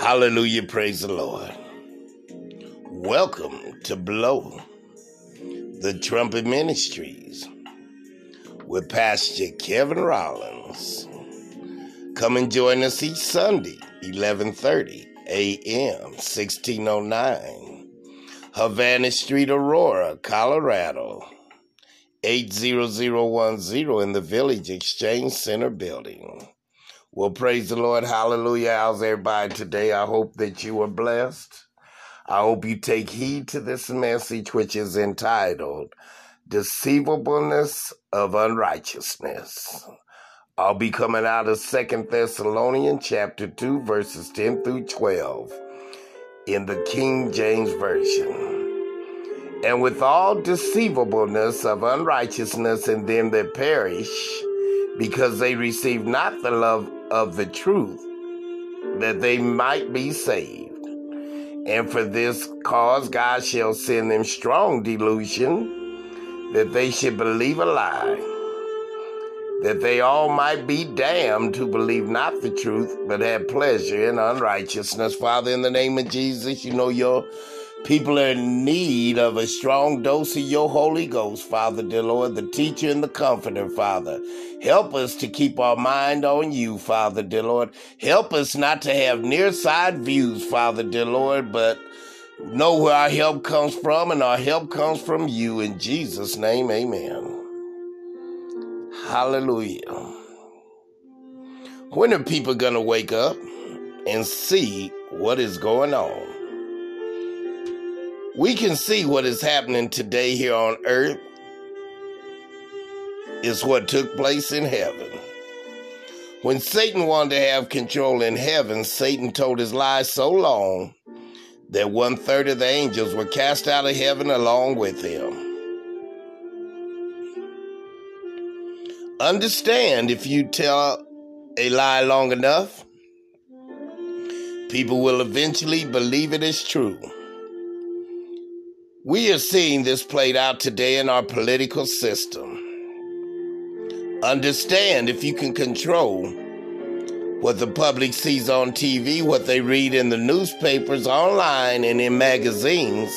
Hallelujah, praise the Lord. Welcome to Blow the Trumpet Ministries with Pastor Kevin Rollins. Come and join us each Sunday, 11:30 a.m., 1609, Havana Street, Aurora, Colorado. 80010 in the Village Exchange Center building. Well, praise the Lord. Hallelujah. How's everybody today? I hope that you are blessed. I hope you take heed to this message, which is entitled Deceivableness of Unrighteousness. I'll be coming out of Second Thessalonians chapter 2, verses 10 through 12 in the King James Version and with all deceivableness of unrighteousness in them that perish, because they receive not the love of the truth, that they might be saved. And for this cause God shall send them strong delusion, that they should believe a lie, that they all might be damned who believe not the truth, but have pleasure in unrighteousness. Father, in the name of Jesus, you know your People are in need of a strong dose of your Holy Ghost, Father, dear Lord, the teacher and the comforter, Father. Help us to keep our mind on you, Father, dear Lord. Help us not to have near-side views, Father, dear Lord, but know where our help comes from, and our help comes from you. In Jesus' name, amen. Hallelujah. When are people going to wake up and see what is going on? We can see what is happening today here on earth is what took place in heaven. When Satan wanted to have control in heaven, Satan told his lies so long that one third of the angels were cast out of heaven along with him. Understand if you tell a lie long enough, people will eventually believe it is true. We are seeing this played out today in our political system. Understand if you can control what the public sees on TV, what they read in the newspapers, online, and in magazines,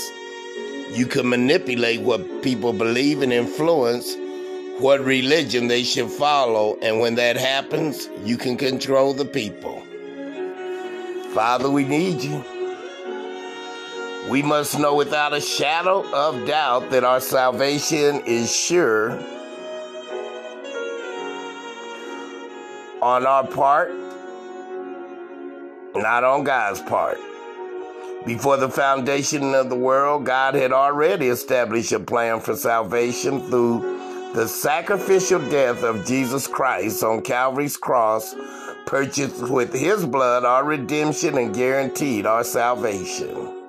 you can manipulate what people believe and influence what religion they should follow. And when that happens, you can control the people. Father, we need you. We must know without a shadow of doubt that our salvation is sure on our part, not on God's part. Before the foundation of the world, God had already established a plan for salvation through the sacrificial death of Jesus Christ on Calvary's cross, purchased with his blood our redemption and guaranteed our salvation.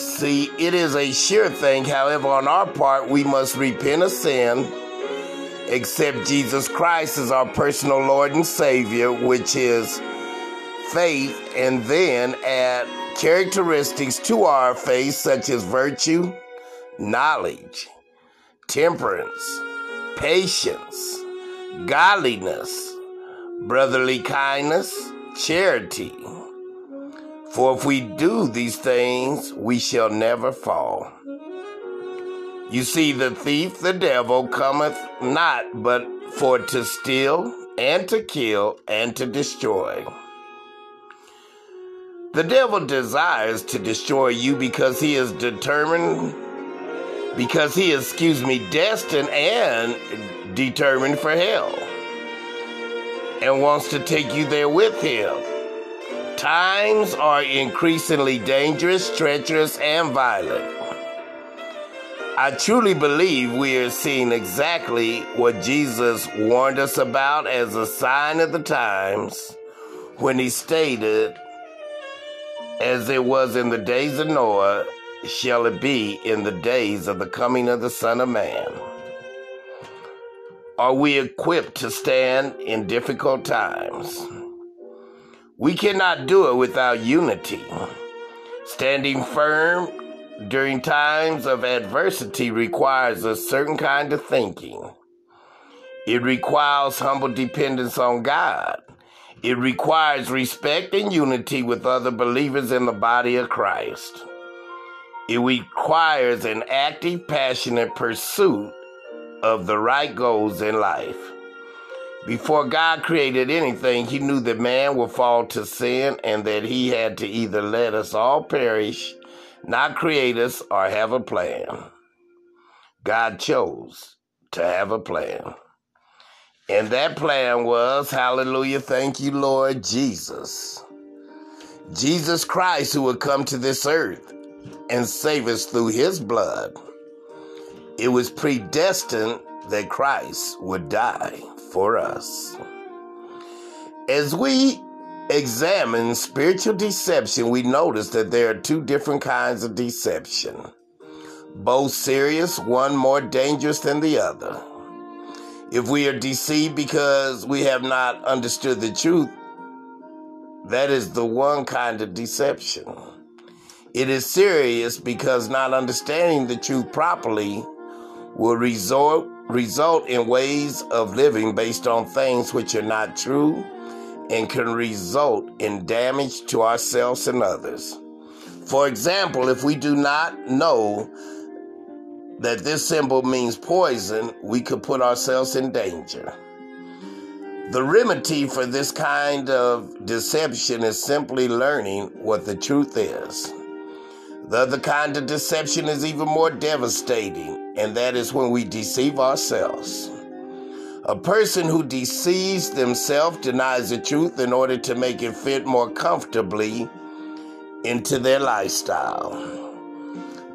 See, it is a sure thing. However, on our part, we must repent of sin, accept Jesus Christ as our personal Lord and Savior, which is faith, and then add characteristics to our faith, such as virtue, knowledge, temperance, patience, godliness, brotherly kindness, charity for if we do these things, we shall never fall. You see, the thief, the devil, cometh not but for to steal and to kill and to destroy. The devil desires to destroy you because he is determined, because he is, excuse me, destined and determined for hell and wants to take you there with him. Times are increasingly dangerous, treacherous, and violent. I truly believe we are seeing exactly what Jesus warned us about as a sign of the times when he stated, As it was in the days of Noah, shall it be in the days of the coming of the Son of Man. Are we equipped to stand in difficult times? We cannot do it without unity. Standing firm during times of adversity requires a certain kind of thinking. It requires humble dependence on God. It requires respect and unity with other believers in the body of Christ. It requires an active, passionate pursuit of the right goals in life. Before God created anything, He knew that man would fall to sin and that He had to either let us all perish, not create us, or have a plan. God chose to have a plan. And that plan was, hallelujah, thank you, Lord Jesus. Jesus Christ, who would come to this earth and save us through his blood. It was predestined that Christ would die for us. As we examine spiritual deception, we notice that there are two different kinds of deception, both serious, one more dangerous than the other. If we are deceived because we have not understood the truth, that is the one kind of deception. It is serious because not understanding the truth properly will result result in ways of living based on things which are not true and can result in damage to ourselves and others. For example, if we do not know that this symbol means poison, we could put ourselves in danger. The remedy for this kind of deception is simply learning what the truth is. The other kind of deception is even more devastating, and that is when we deceive ourselves. A person who deceives themselves denies the truth in order to make it fit more comfortably into their lifestyle.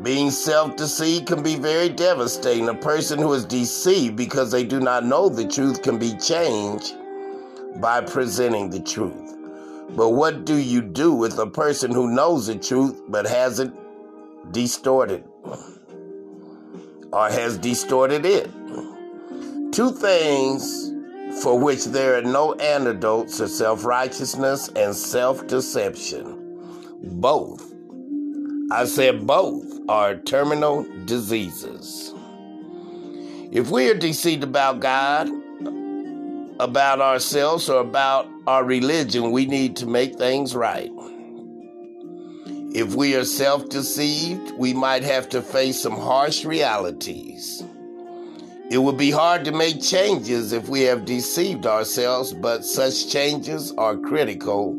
Being self deceived can be very devastating. A person who is deceived because they do not know the truth can be changed by presenting the truth. But what do you do with a person who knows the truth but has it distorted or has distorted it. Two things for which there are no antidotes are self righteousness and self deception. Both, I said both, are terminal diseases. If we are deceived about God, about ourselves, or about our religion, we need to make things right. If we are self deceived, we might have to face some harsh realities. It would be hard to make changes if we have deceived ourselves, but such changes are critical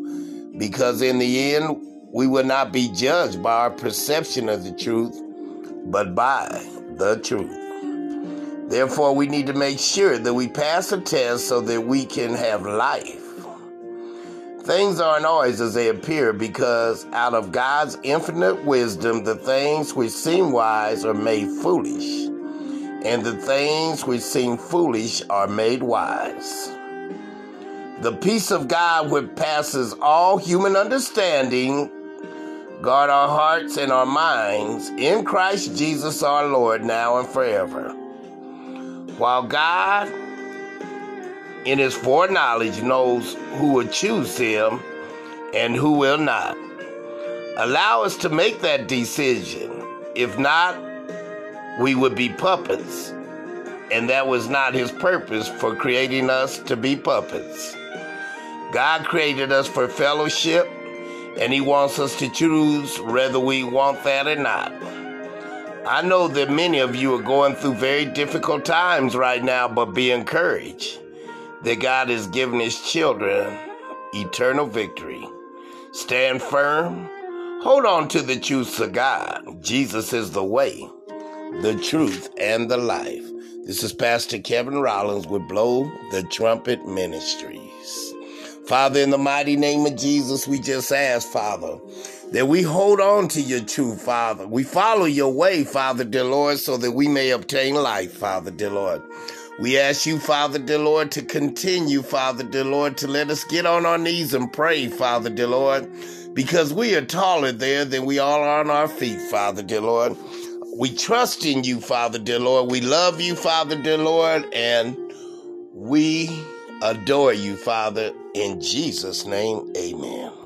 because in the end, we will not be judged by our perception of the truth, but by the truth. Therefore, we need to make sure that we pass a test so that we can have life. Things aren't always as they appear because out of God's infinite wisdom, the things which seem wise are made foolish, and the things which seem foolish are made wise. The peace of God, which passes all human understanding, guard our hearts and our minds in Christ Jesus our Lord now and forever. While God in his foreknowledge knows who will choose him and who will not. Allow us to make that decision. If not, we would be puppets. And that was not his purpose for creating us to be puppets. God created us for fellowship, and he wants us to choose whether we want that or not. I know that many of you are going through very difficult times right now, but be encouraged that God has given his children eternal victory. Stand firm. Hold on to the truths of God. Jesus is the way, the truth, and the life. This is Pastor Kevin Rollins with Blow the Trumpet Ministries. Father, in the mighty name of Jesus, we just ask, Father, that we hold on to your truth, Father. We follow your way, Father, dear Lord, so that we may obtain life, Father, dear Lord. We ask you, Father dear Lord, to continue, Father dear Lord, to let us get on our knees and pray, Father dear Lord, because we are taller there than we all are on our feet, Father dear Lord. We trust in you, Father dear Lord. We love you, Father dear Lord, and we adore you, Father. In Jesus' name, amen.